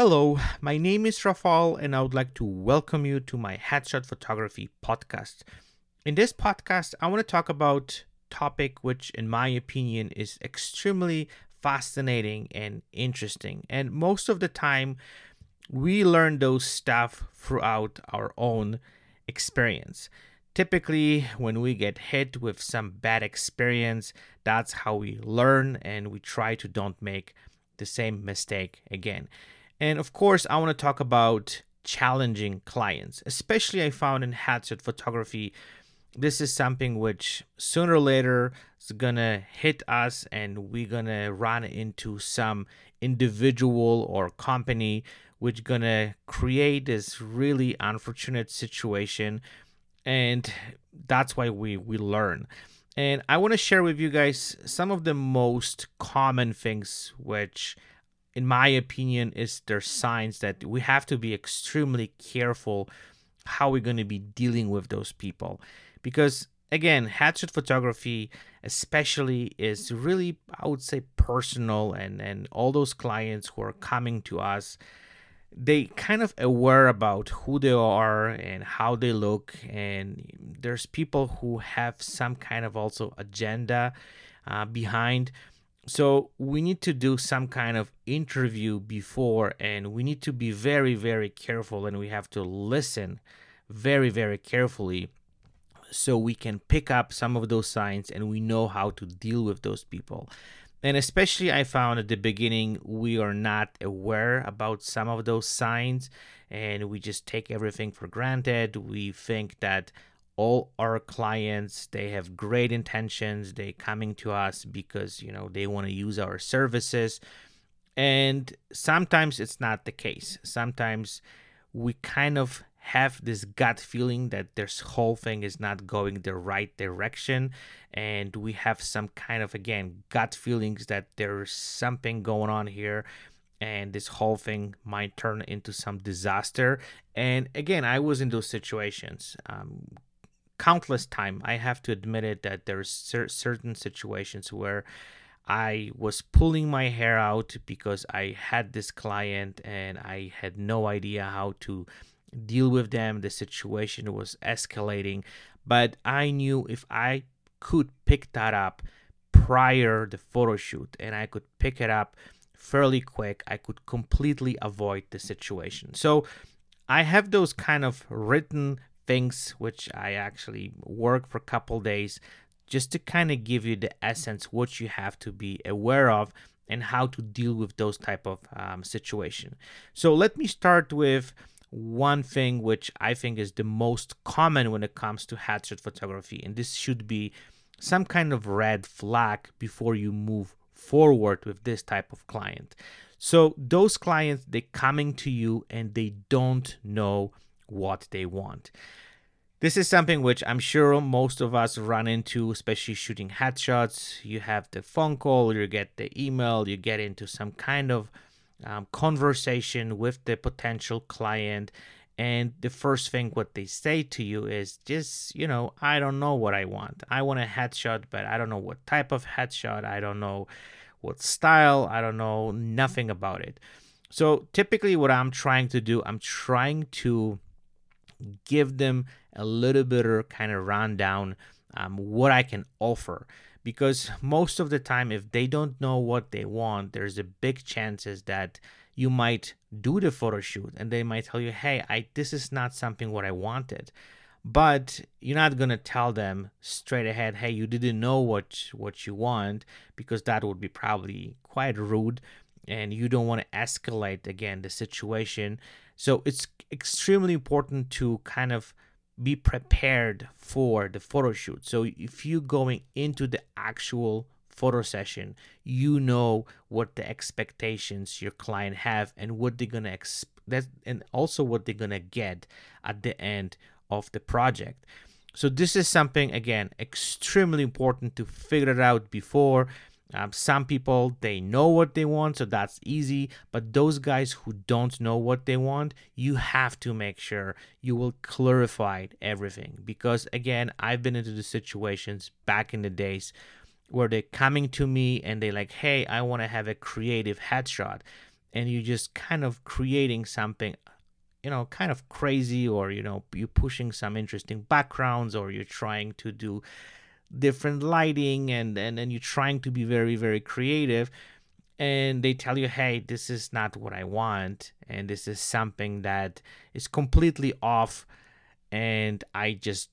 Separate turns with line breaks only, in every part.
Hello, my name is Rafal, and I would like to welcome you to my Headshot Photography podcast. In this podcast, I want to talk about topic which in my opinion is extremely fascinating and interesting. And most of the time, we learn those stuff throughout our own experience. Typically, when we get hit with some bad experience, that's how we learn and we try to don't make the same mistake again. And of course, I want to talk about challenging clients, especially I found in headshot photography. This is something which sooner or later is gonna hit us, and we're gonna run into some individual or company which gonna create this really unfortunate situation, and that's why we we learn. And I want to share with you guys some of the most common things which in my opinion, is there signs that we have to be extremely careful how we're going to be dealing with those people. Because again, headshot photography, especially, is really, I would say, personal, and, and all those clients who are coming to us they kind of aware about who they are and how they look and there's people who have some kind of also agenda uh, behind so we need to do some kind of interview before, and we need to be very, very careful, and we have to listen very, very carefully so we can pick up some of those signs and we know how to deal with those people. And especially, I found at the beginning, we are not aware about some of those signs and we just take everything for granted. We think that all our clients they have great intentions they coming to us because you know they want to use our services. And sometimes it's not the case. Sometimes we kind of have this gut feeling that this whole thing is not going the right direction. And we have some kind of again gut feelings that there's something going on here. And this whole thing might turn into some disaster. And again i was in those situations um, countless time. I have to admit it that there's cer- certain situations where I was pulling my hair out because I had this client and I had no idea how to deal with them. The situation was escalating, but I knew if I could pick that up prior the photo shoot and I could pick it up fairly quick, I could completely avoid the situation. So I have those kind of written things which I actually work for a couple days just to kind of give you the essence what you have to be aware of and how to deal with those type of um, situation. So let me start with one thing which I think is the most common when it comes to headshot photography, and this should be some kind of red flag before you move forward with this type of client. So those clients they coming to you and they don't know what they want. This is something which I'm sure most of us run into, especially shooting headshots. You have the phone call, you get the email, you get into some kind of um, conversation with the potential client. And the first thing what they say to you is just, you know, I don't know what I want. I want a headshot, but I don't know what type of headshot. I don't know what style. I don't know nothing about it. So typically, what I'm trying to do, I'm trying to give them a little bit of kind of rundown um, what I can offer. Because most of the time if they don't know what they want there's a big chances that you might do the photo shoot and they might tell you hey I this is not something what I wanted. But you're not to tell them straight ahead hey you didn't know what what you want because that would be probably quite rude and you don't want to escalate again the situation so it's extremely important to kind of be prepared for the photo shoot. So if you're going into the actual photo session, you know what the expectations your client have and what they're gonna expect, that and also what they're gonna get at the end of the project. So this is something again extremely important to figure it out before um, some people they know what they want, so that's easy. But those guys who don't know what they want, you have to make sure you will clarify everything. Because again, I've been into the situations back in the days where they're coming to me and they're like, "Hey, I want to have a creative headshot." and you're just kind of creating something you know kind of crazy or you know you're pushing some interesting backgrounds or you're trying to do different lighting and and, and you're trying to be very very creative and they tell you hey this is not what i want and this is something that is completely off and i just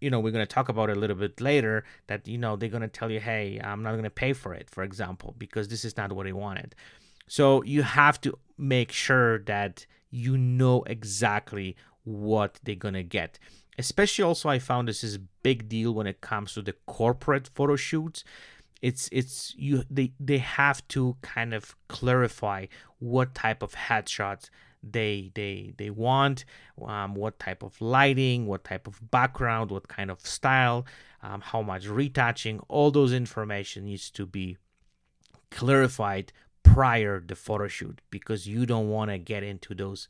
you know we're going to talk about it a little bit later that you know they're going to tell you hey i'm not going to pay for it for example because this is not what i wanted. So you have to make sure that you know exactly what they're going to get especially also i found this is a big deal when it comes to the corporate photo shoots. It's it's you they they have to kind of clarify what type of headshots they they they want um, what type of lighting what type of background what kind of style um, how much retouching. All those information needs to be clarified prior the photo shoot because you don't want to get into those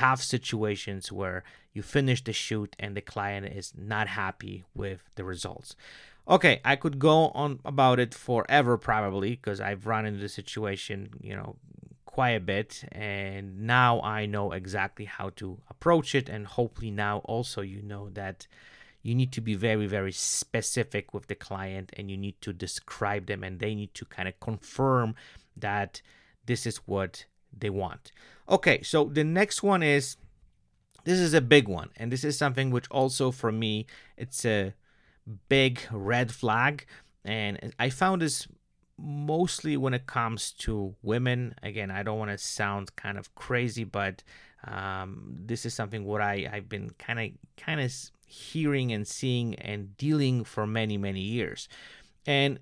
tough situations where you finish the shoot and the client is not happy with the results. Okay i could go on about it forever probably because i've run into the situation you know quite a bit and now i know exactly how to approach it and hopefully now also you know that you need to be very very specific with the client and you need to describe them and they need to kind of confirm that this is what they want okay so the next one is this is a big one and this is something which also for me it's a big red flag. And I found this mostly when it comes to women. Again, I don't want to sound kind of crazy, but um, this is something what I, I've been kind of kind of hearing and seeing and dealing for many many years. And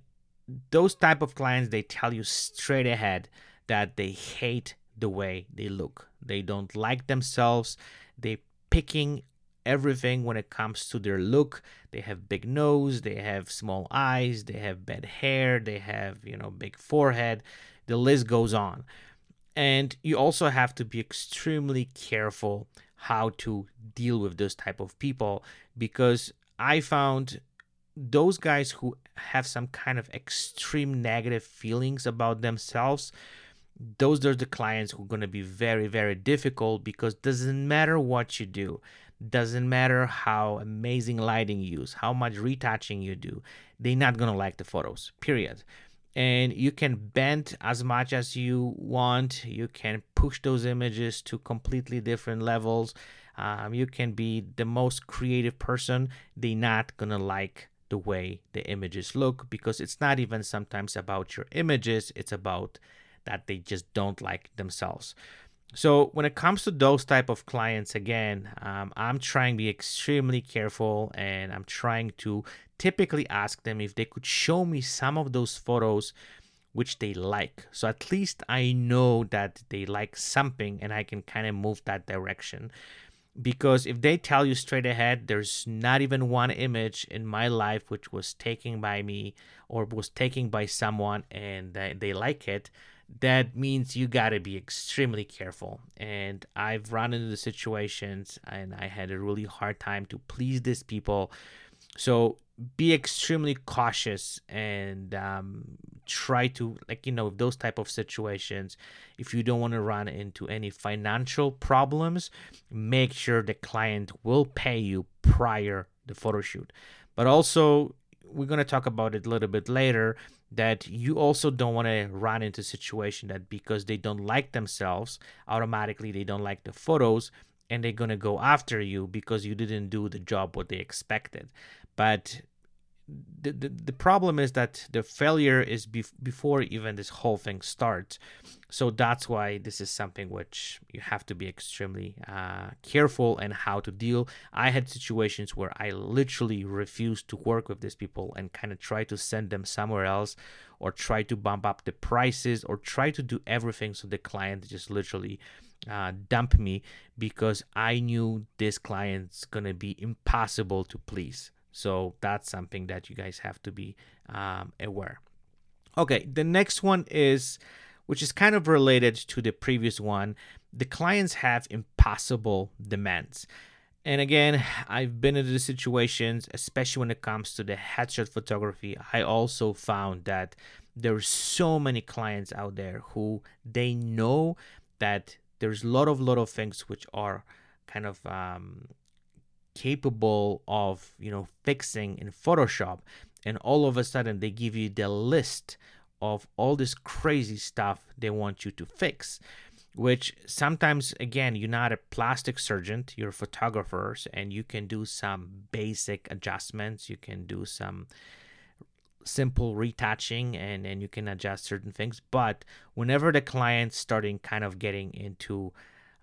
those type of clients they tell you straight ahead that they hate the way they look. They don't like themselves. They picking everything when it comes to their look. They have big nose, they have small eyes, they have bad hair, they have, you know, big forehead. The list goes on. And you also have to be extremely careful how to deal with those type of people because I found those guys who have some kind of extreme negative feelings about themselves those are the clients who are going to be very very difficult because doesn't matter what you do doesn't matter how amazing lighting you use, how much retouching you do, they're not gonna like the photos, period. And you can bend as much as you want, you can push those images to completely different levels. Um, you can be the most creative person, they're not gonna like the way the images look because it's not even sometimes about your images, it's about that they just don't like themselves. So when it comes to those type of clients, again, um, I'm trying to be extremely careful, and I'm trying to typically ask them if they could show me some of those photos which they like. So at least I know that they like something, and I can kind of move that direction. Because if they tell you straight ahead, there's not even one image in my life which was taken by me or was taken by someone and they, they like it, that means you got to be extremely careful. And I've run into the situations and I had a really hard time to please these people. So be extremely cautious and um, try to like you know those type of situations if you don't want to run into any financial problems make sure the client will pay you prior the photo shoot but also we're going to talk about it a little bit later that you also don't want to run into a situation that because they don't like themselves automatically they don't like the photos and they're going to go after you because you didn't do the job what they expected. But the, the, the problem is that the failure is bef- before even this whole thing starts. So that's why this is something which you have to be extremely uh, careful and how to deal. I had situations where i literally refused to work with these people and kind of try to send them somewhere else or try to bump up the prices or try to do everything so the client just literally uh, dump me because i knew this client's gonna be impossible to please so that's something that you guys have to be um, aware. Okay, the next one is, which is kind of related to the previous one, the clients have impossible demands. And again, I've been in the situations, especially when it comes to the headshot photography. I also found that there's so many clients out there who they know that there's a lot of lot of things which are kind of um, capable of you know fixing in Photoshop, and all of a sudden they give you the list of all this crazy stuff they want you to fix which sometimes again you're not a plastic surgeon you're photographers and you can do some basic adjustments. You can do some simple retouching and and you can adjust certain things. But whenever the client's starting kind of getting into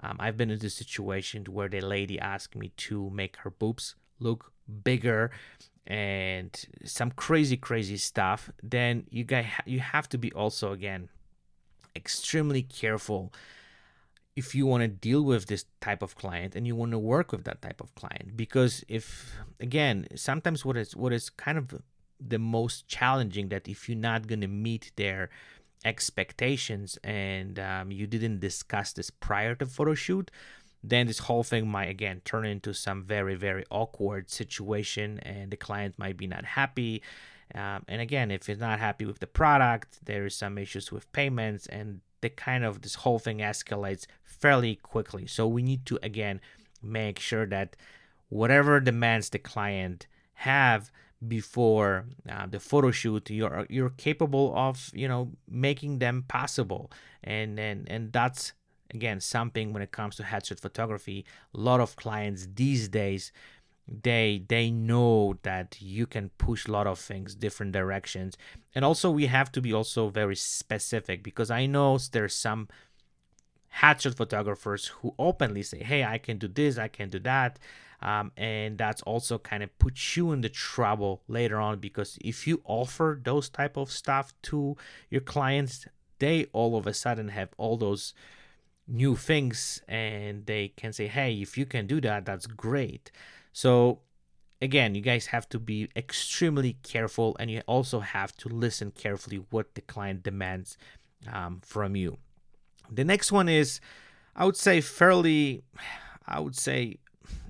um, i've been in this situation where the lady asked me to make her boobs look bigger and some crazy crazy stuff. Then you guys you have to be also again extremely careful if you want to deal with this type of client and you want to work with that type of client. Because if again sometimes what is what is kind of the most challenging that if you're not going to meet their expectations and um, you didn't discuss this prior to photo shoot then this whole thing might again turn into some very very awkward situation and the client might be not happy. Um, and again if it's not happy with the product there is some issues with payments and the kind of this whole thing escalates fairly quickly. So we need to again make sure that whatever demands the client have before uh, the photo shoot you're you're capable of you know making them possible. And and and that's again something when it comes to headshot photography a lot of clients these days they they know that you can push a lot of things different directions. And also we have to be also very specific because i know there's some headshot photographers who openly say hey i can do this i can do that um, and that's also kind of puts you in the trouble later on because if you offer those type of stuff to your clients they all of a sudden have all those new things and they can say hey if you can do that that's great. So again you guys have to be extremely careful and you also have to listen carefully what the client demands um, from you. The next one is i would say fairly i would say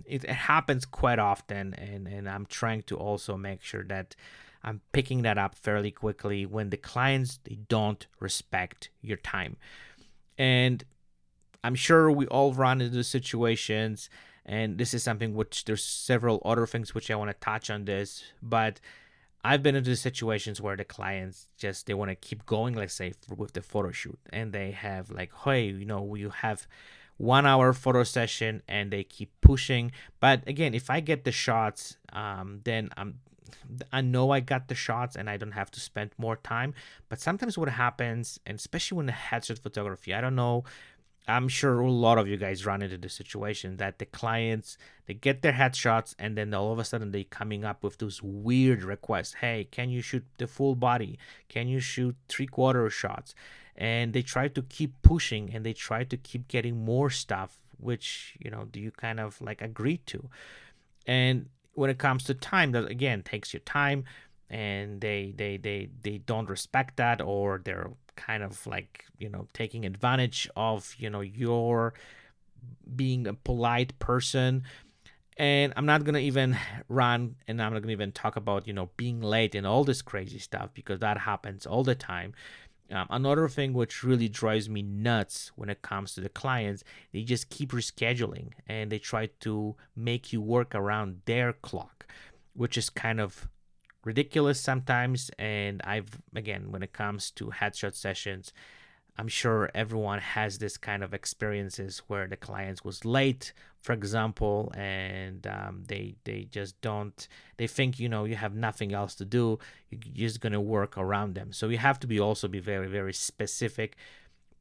it, it happens quite often and and i'm trying to also make sure that i'm picking that up fairly quickly when the clients they don't respect your time. And I'm sure we all run into situations, and this is something which there's several other things which I want to touch on this, but I've been into situations where the clients just they want to keep going, let's say with the photo shoot, and they have like, hey, you know, you have one hour photo session, and they keep pushing. But again, if I get the shots, um, then I'm I know I got the shots and I don't have to spend more time. But sometimes what happens, and especially when the headshot photography, I don't know I'm sure a lot of you guys run into the situation that the clients they get their headshots and then all of a sudden they coming up with those weird requests. Hey, can you shoot the full body? Can you shoot three quarter shots? And they try to keep pushing and they try to keep getting more stuff, which you know do you kind of like agree to. And when it comes to time, that again takes your time and they they they they don't respect that or they're kind of like you know taking advantage of you know your being a polite person and i'm not gonna even run and i'm not gonna even talk about you know being late and all this crazy stuff because that happens all the time um, another thing which really drives me nuts when it comes to the clients they just keep rescheduling and they try to make you work around their clock which is kind of ridiculous sometimes. And I've, again, when it comes to headshot sessions, I'm sure everyone has this kind of experiences where the clients was late, for example, and um, they they just don't. They think you know you have nothing else to do. You're just gonna work around them. So you have to be also be very very specific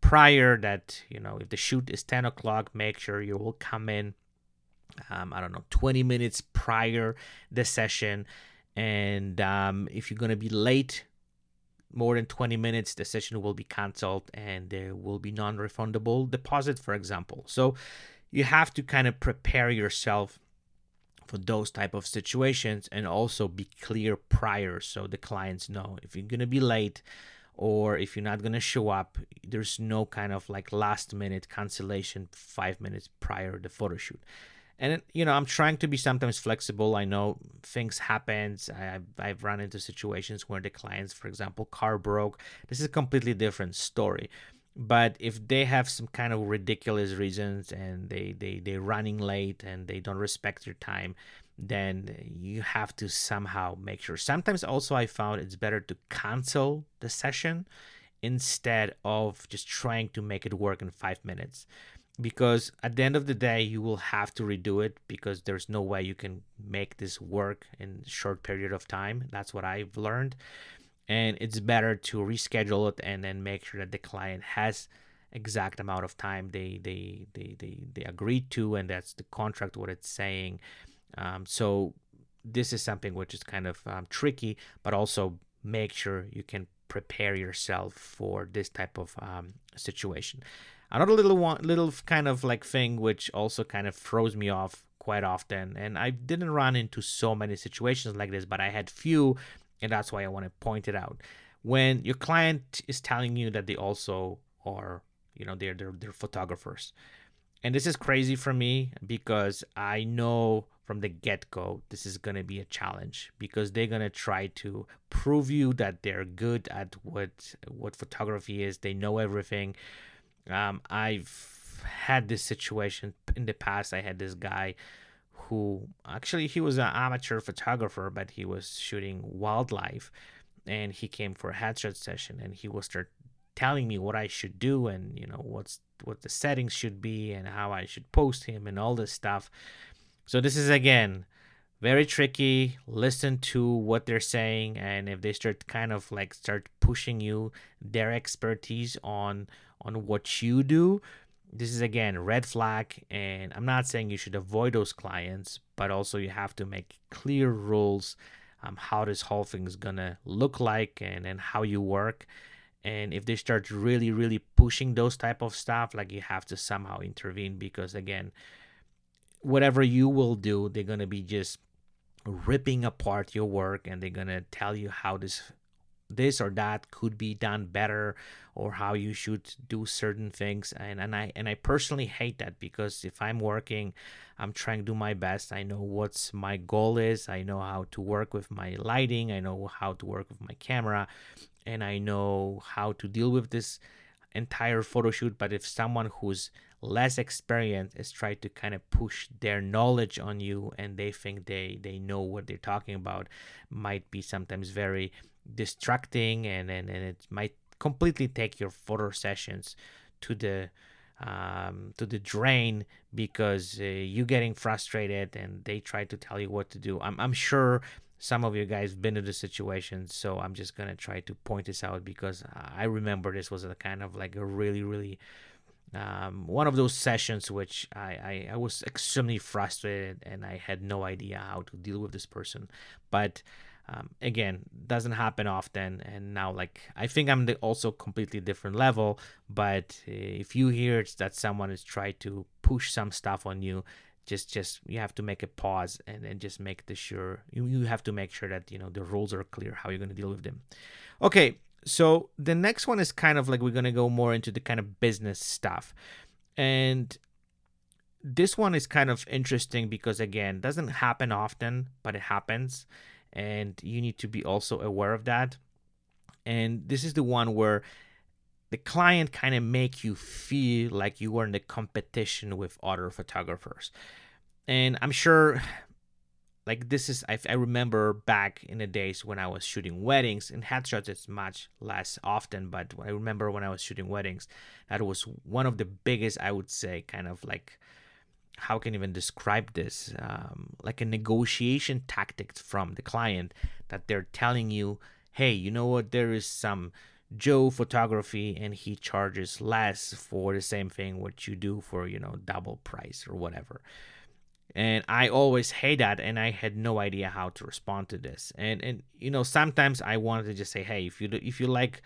prior that you know if the shoot is 10 o'clock, make sure you will come in. Um, I don't know 20 minutes prior the session and um, if you're to be late more than 20 minutes the session will be canceled and there will be non-refundable deposit for example so you have to kind of prepare yourself for those type of situations and also be clear prior so the clients know. If you're going to be late or if you're not going to show up there's no kind of like last minute cancellation 5 minutes prior the photo shoot. And you know i'm trying to be sometimes flexible. I know things happen. I've, I've run into situations where the clients for example car broke. This is a completely different story but if they have some kind of ridiculous reasons and they they they're running late and they don't respect your time then you have to somehow make sure. Sometimes also i found it's better to cancel the session instead of just trying to make it work in five minutes. Because at the end of the day you will have to redo it because there's no way you can make this work in short period of time. That's what i've learned and it's better to reschedule it and then make sure that the client has exact amount of time they they they they, they agreed to and that's the contract what it's saying. Um, so this is something which is kind of um, tricky but also make sure you can prepare yourself for this type of um, situation. Another little one little kind of like thing which also kind of throws me off quite often and i didn't run into so many situations like this but i had few and that's why i want to point it out. When your client is telling you that they also are you know they're they're, they're photographers. And this is crazy for me because i know from the get-go this is going to be a challenge because they're going to try to prove you that they're good at what what photography is. They know everything. Um, I've had this situation in the past. I had this guy who actually he was an amateur photographer, but he was shooting wildlife, and he came for a headshot session, and he was start telling me what I should do and you know what's what the settings should be and how I should post him and all this stuff. So this is again very tricky. Listen to what they're saying and if they start kind of like start pushing you their expertise on on what you do, this is again red flag and I'm not saying you should avoid those clients, but also you have to make clear rules um, how this whole thing is gonna look like and, and how you work. And if they start really really pushing those type of stuff like you have to somehow intervene because again whatever you will do they're to be just ripping apart your work and they're to tell you how this this or that could be done better or how you should do certain things. And, and I and I personally hate that because if I'm working I'm trying to do my best. I know what's my goal is. I know how to work with my lighting. I know how to work with my camera. And I know how to deal with this entire photo shoot. But if someone who's less experienced is trying to kind of push their knowledge on you and they think they they know what they're talking about might be sometimes very distracting and, and, and it might completely take your photo sessions to the um, to the drain because uh, you're getting frustrated and they try to tell you what to do. I'm, I'm sure some of you guys been in the situation, so I'm just gonna try to point this out because I remember this was a kind of like a really really um, one of those sessions which I, I, I was extremely frustrated and I had no idea how to deal with this person, but um, again doesn't happen often and now like i think i'm the also completely different level but if you hear that someone is trying to push some stuff on you just just you have to make a pause and, and just make the sure you, you have to make sure that you know the rules are clear how you're going to deal with them. Okay so the next one is kind of like we're going to go more into the kind of business stuff and this one is kind of interesting because again doesn't happen often but it happens and you need to be also aware of that. And this is the one where the client kind of make you feel like you are in the competition with other photographers. And i'm sure like this is I, I remember back in the days when i was shooting weddings and headshots it's much less often but i remember when i was shooting weddings that was one of the biggest i would say kind of like how can I even describe this um, like a negotiation tactics from the client that they're telling you hey you know what? There is some joe photography and he charges less for the same thing what you do for you know double price or whatever. And i always hate that and i had no idea how to respond to this. And and you know sometimes i wanted to just say hey if you do, if you like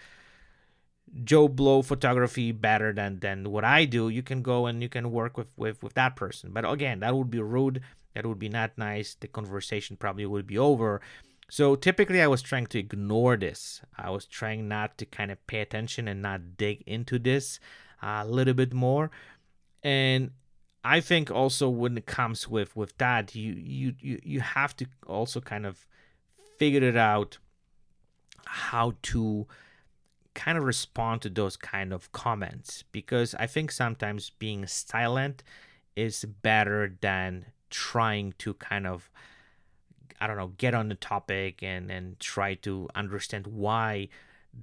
Joe Blow photography better than than what I do, you can go and you can work with with with that person. But again, that would be rude. That would be not nice. The conversation probably would be over. So typically, I was trying to ignore this. I was trying not to kind of pay attention and not dig into this a little bit more. And I think also when it comes with with that, you you you you have to also kind of figure it out how to kind of respond to those kind of comments because I think sometimes being silent is better than trying to kind of I don't know get on the topic and and try to understand why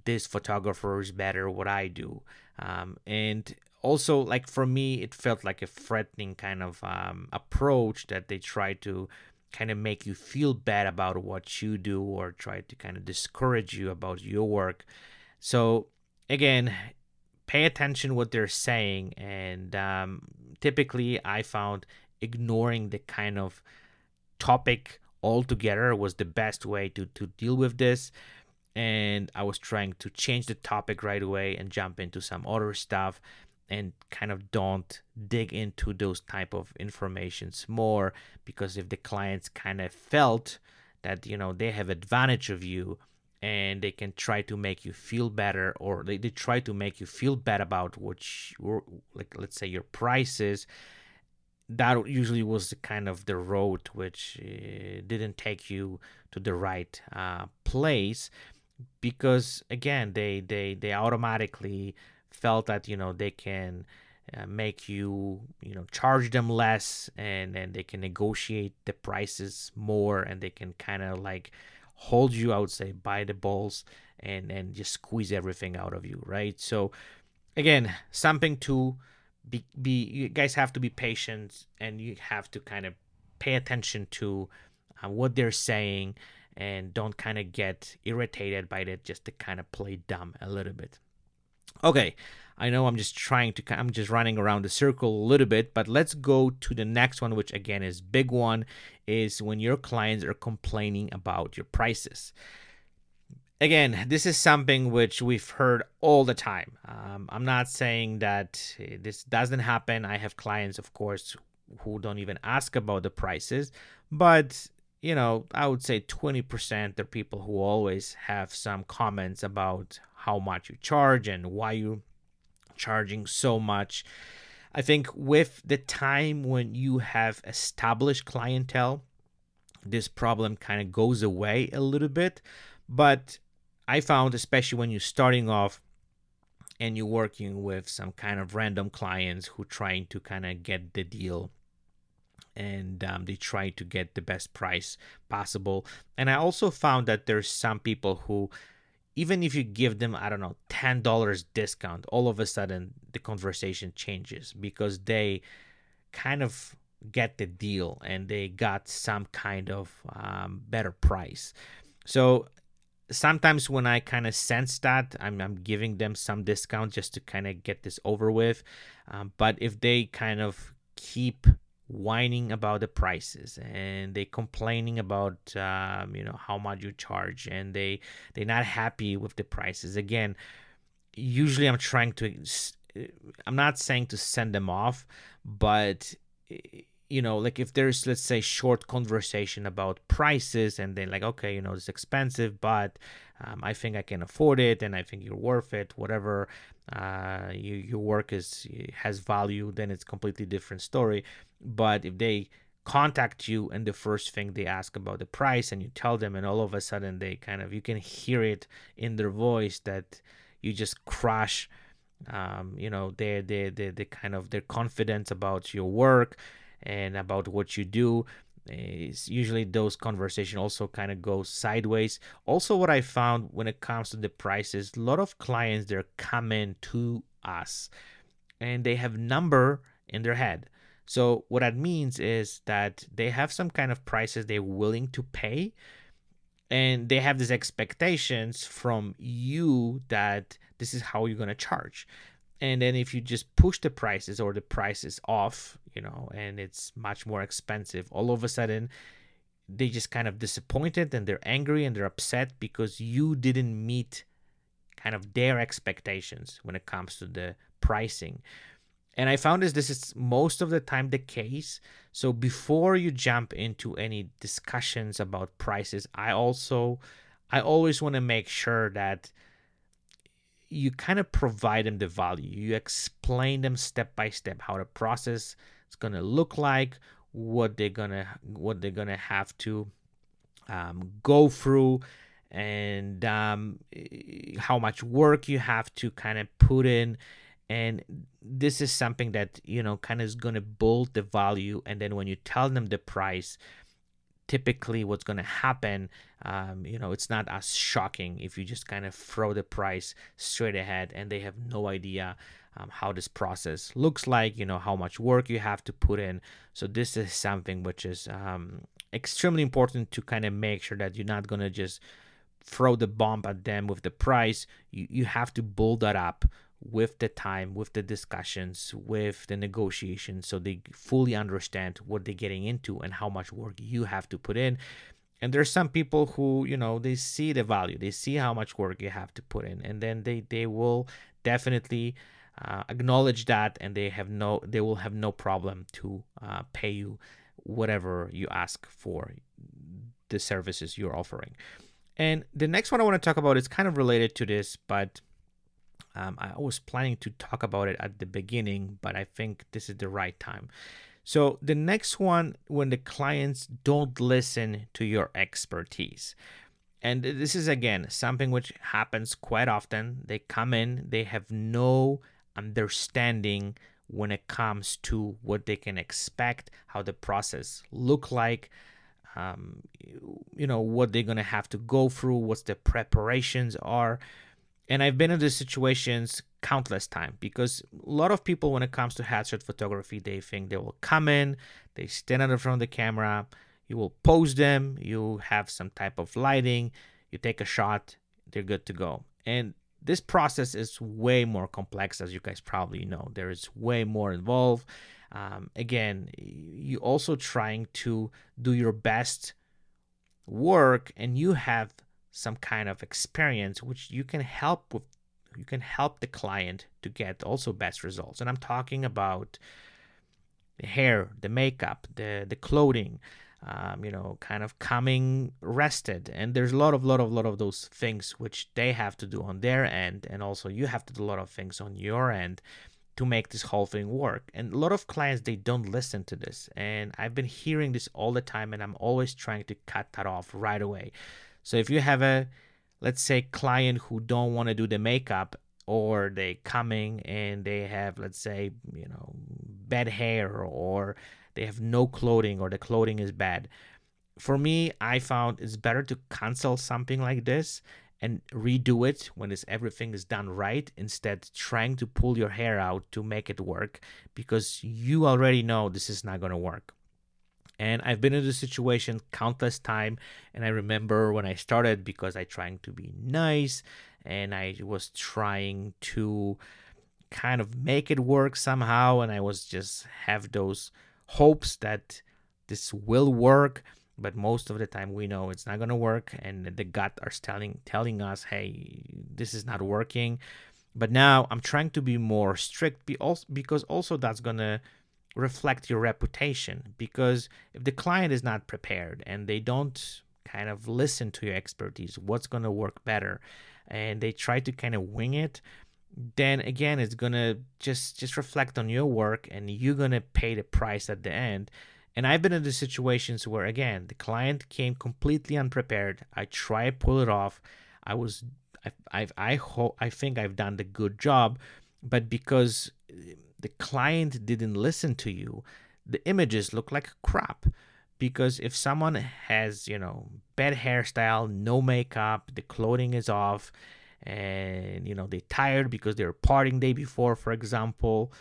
this photographer is better what I do. Um, and also like for me it felt like a threatening kind of um, approach that they try to kind of make you feel bad about what you do or try to kind of discourage you about your work so again pay attention what they're saying and um, typically i found ignoring the kind of topic altogether was the best way to, to deal with this and i was trying to change the topic right away and jump into some other stuff and kind of don't dig into those type of informations more because if the clients kind of felt that you know they have advantage of you and they can try to make you feel better or they, they try to make you feel bad about you, like let's say your prices. That usually was the kind of the road which uh, didn't take you to the right uh, place because again they they they automatically felt that you know they can uh, make you you know charge them less and then they can negotiate the prices more and they can kind of like hold you I would say by the balls and and just squeeze everything out of you right? So again something to be, be you guys have to be patient and you have to kind of pay attention to uh, what they're saying and don't kind of get irritated by it just to kind of play dumb a little bit. Okay, I know I'm just trying to, I'm just running around the circle a little bit, but let's go to the next one, which again is big one, is when your clients are complaining about your prices. Again, this is something which we've heard all the time. Um, I'm not saying that this doesn't happen. I have clients, of course, who don't even ask about the prices, but you know, I would say 20% are people who always have some comments about how much you charge and why you're charging so much. I think with the time when you have established clientele, this problem kind of goes away a little bit. But I found, especially when you're starting off and you're working with some kind of random clients who trying to kind of get the deal and um, they try to get the best price possible. And I also found that there's some people who even if you give them i don't know $10 discount all of a sudden the conversation changes because they kind of get the deal and they got some kind of um, better price. So sometimes when i kind of sense that I'm, I'm giving them some discount just to kind of get this over with. Um, but if they kind of keep whining about the prices and they complaining about um, you know how much you charge and they they're not happy with the prices. Again usually i'm trying to i'm not saying to send them off but you know like if there's let's say short conversation about prices and then like okay you know it's expensive but um, i think i can afford it and i think you're worth it whatever uh, you, your work is has value then it's completely different story. But if they contact you and the first thing they ask about the price and you tell them and all of a sudden they kind of you can hear it in their voice that you just crush um, you know their their their, their kind of their confidence about your work and about what you do is usually those conversation also kind of go sideways. Also what i found when it comes to the prices a lot of clients they're coming to us and they have number in their head. So what that means is that they have some kind of prices they're willing to pay and they have these expectations from you that this is how you're going to charge and then if you just push the prices or the prices off you know and it's much more expensive all of a sudden they just kind of disappointed and they're angry and they're upset because you didn't meet kind of their expectations when it comes to the pricing and I found this this is most of the time the case. So before you jump into any discussions about prices, I also I always want to make sure that you kind of provide them the value. You explain them step by step how the process is gonna look like, what they're gonna what they're gonna have to um, go through, and um, how much work you have to kind of put in. And this is something that you know kind of is gonna build the value, and then when you tell them the price, typically what's going to happen um, you know it's not as shocking if you just kind of throw the price straight ahead and they have no idea um, how this process looks like you know how much work you have to put in. So this is something which is um, extremely important to kind of make sure that you're not going to just throw the bomb at them with the price. You, you have to build that up with the time, with the discussions, with the negotiations, so they fully understand what they're getting into and how much work you have to put in. And there's some people who, you know, they see the value, they see how much work you have to put in, and then they they will definitely uh, acknowledge that, and they have no, they will have no problem to uh, pay you whatever you ask for the services you're offering. And the next one I want to talk about is kind of related to this, but um, I was planning to talk about it at the beginning, but I think this is the right time. So, the next one, when the clients don't listen to your expertise. And this is again something which happens quite often. They come in, they have no understanding when it comes to what they can expect, how the process look like, um, you know what they're gonna have to go through, what the preparations are and I've been in these situations countless times because a lot of people, when it comes to headshot photography, they think they will come in, they stand in front of the camera, you will pose them, you have some type of lighting, you take a shot, they're good to go. And this process is way more complex, as you guys probably know. There is way more involved. Um, again, you also trying to do your best work, and you have some kind of experience which you can help with you can help the client to get also best results. And i'm talking about the hair the makeup the the clothing um, you know kind of coming rested. And there's a lot of lot of lot of those things which they have to do on their end. And also you have to do a lot of things on your end to make this whole thing work. And a lot of clients they don't listen to this. And i've been hearing this all the time. And i'm always trying to cut that off right away so if you have a let's say client who don't want to do the makeup or they coming and they have let's say you know bad hair or they have no clothing or the clothing is bad for me i found it's better to cancel something like this and redo it when it's, everything is done right instead trying to pull your hair out to make it work because you already know this is not going to work and i've been in this situation countless time and i remember when i started because i trying to be nice and i was trying to kind of make it work somehow and i was just have those hopes that this will work but most of the time we know it's not going to work and the gut are telling telling us hey this is not working. But now i'm trying to be more strict because also that's going to reflect your reputation because if the client is not prepared and they don't kind of listen to your expertise what's going to work better and they try to kind of wing it then again it's going to just just reflect on your work and you're going to pay the price at the end. And i've been in the situations where again the client came completely unprepared. I try to pull it off. I was i i i hope i think i've done the good job but because the client didn't listen to you, the images look like crap. Because if someone has, you know, bad hairstyle, no makeup, the clothing is off, and you know they're tired because they're partying day before, for example,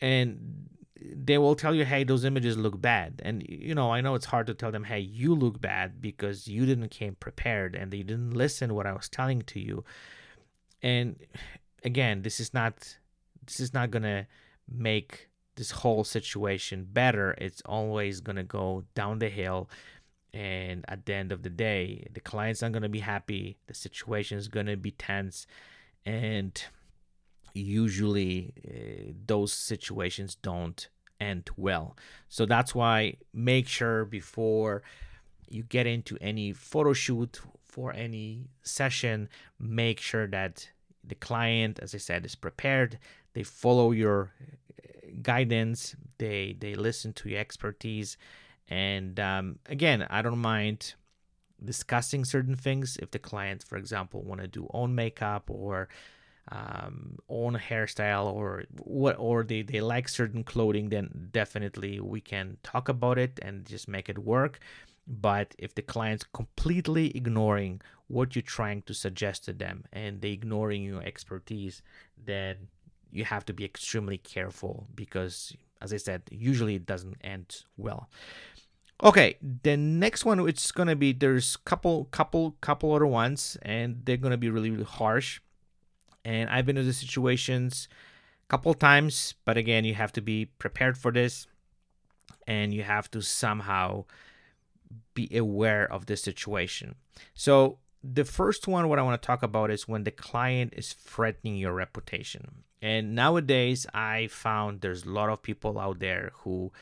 and they will tell you, hey, those images look bad. And you know, I know it's hard to tell them, hey, you look bad because you didn't came prepared and they didn't listen what I was telling to you. And again, this is not this is not gonna make this whole situation better. It's always gonna go down the hill. And at the end of the day, the client's not gonna be happy. The situation is gonna be tense, and usually uh, those situations don't end well. So that's why make sure before you get into any photo shoot for any session, make sure that the client, as I said, is prepared. They follow your uh, guidance. they they listen to your expertise and um, again i don't mind discussing certain things if the client for example want to do own makeup or um, own hairstyle or what or they, they like certain clothing then definitely we can talk about it and just make it work but if the client's completely ignoring what you're trying to suggest to them and they ignoring your expertise then you have to be extremely careful because as i said usually it doesn't end well okay the next one it's gonna be there's couple couple couple other ones and they're gonna be really really harsh and i've been in the situations a couple times but again you have to be prepared for this and you have to somehow be aware of the situation. So, the first one, what I want to talk about is when the client is threatening your reputation. And nowadays, I found there's a lot of people out there who,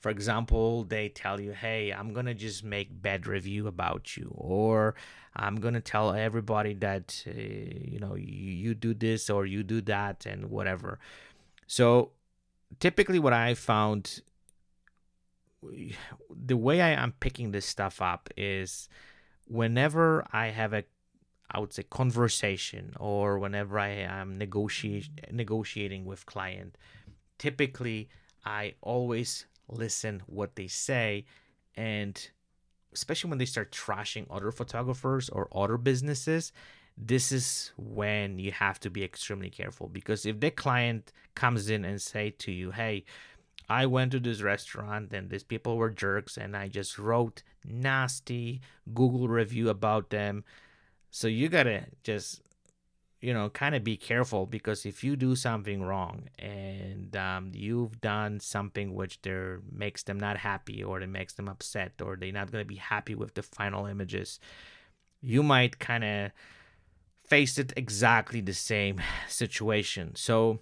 for example, they tell you, hey, I'm going to just make bad review about you, or I'm going to tell everybody that, uh, you know, you, you do this or you do that and whatever. So, typically, what I found the way I am picking this stuff up is whenever I have a I would say conversation or whenever I am negotiate, negotiating with client, typically I always listen what they say and especially when they start trashing other photographers or other businesses, this is when you have to be extremely careful because if the client comes in and say to you, "Hey, I went to this restaurant and these people were jerks and I just wrote nasty Google review about them. So you gotta just, you know, kind of be careful because if you do something wrong and um, you've done something which there makes them not happy or it makes them upset or they're not gonna be happy with the final images, you might kind of face it exactly the same situation. So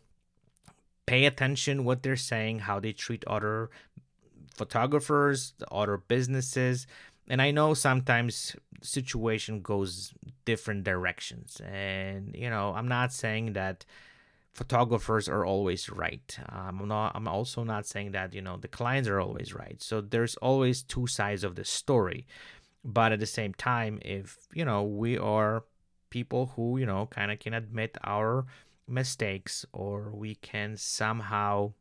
pay attention what they're saying, how they treat other photographers, other businesses. And I know sometimes situation goes different directions. And you know, I'm not saying that photographers are always right. I'm not I'm also not saying that, you know, the clients are always right. So there's always two sides of the story. But at the same time, if, you know, we are people who, you know, kind of can admit our mistakes or we can somehow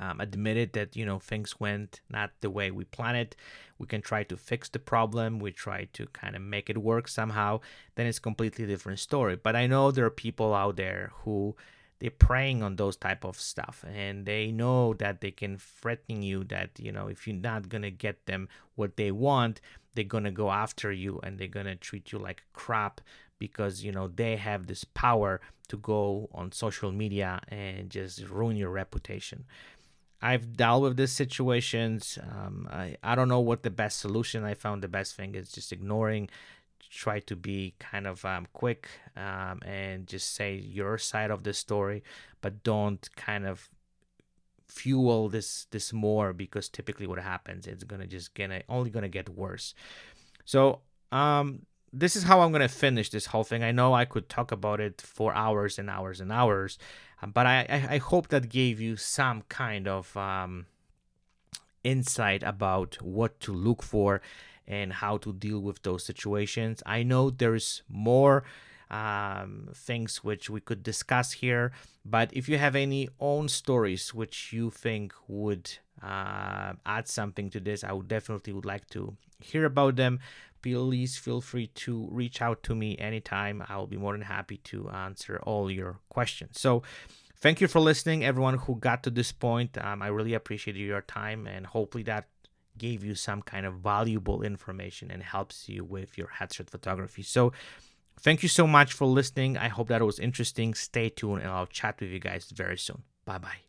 um, admit it that you know things went not the way we planned it. We can try to fix the problem. We try to kind of make it work somehow. Then it's completely different story. But i know there are people out there who they're preying on those type of stuff. And they know that they can threaten you that you know if you're not gonna get them what they want they're gonna go after you and they're gonna treat you like crap because you know they have this power to go on social media and just ruin your reputation. I've dealt with these situations. Um, I, I don't know what the best solution i found. The best thing is just ignoring try to be kind of um, quick um, and just say your side of the story but don't kind of fuel this this more because typically what happens it's gonna just gonna only gonna get worse. So um this is how I'm gonna finish this whole thing. I know I could talk about it for hours and hours and hours, um, but I, I, I hope that gave you some kind of um, insight about what to look for and how to deal with those situations. I know there's more um, things which we could discuss here, but if you have any own stories which you think would uh, add something to this, I would definitely would like to hear about them please feel free to reach out to me anytime. I'll be more than happy to answer all your questions. So, thank you for listening, everyone who got to this point. Um, I really appreciate your time, and hopefully that gave you some kind of valuable information and helps you with your headshot photography. So, thank you so much for listening. I hope that was interesting. Stay tuned, and I'll chat with you guys very soon. Bye bye.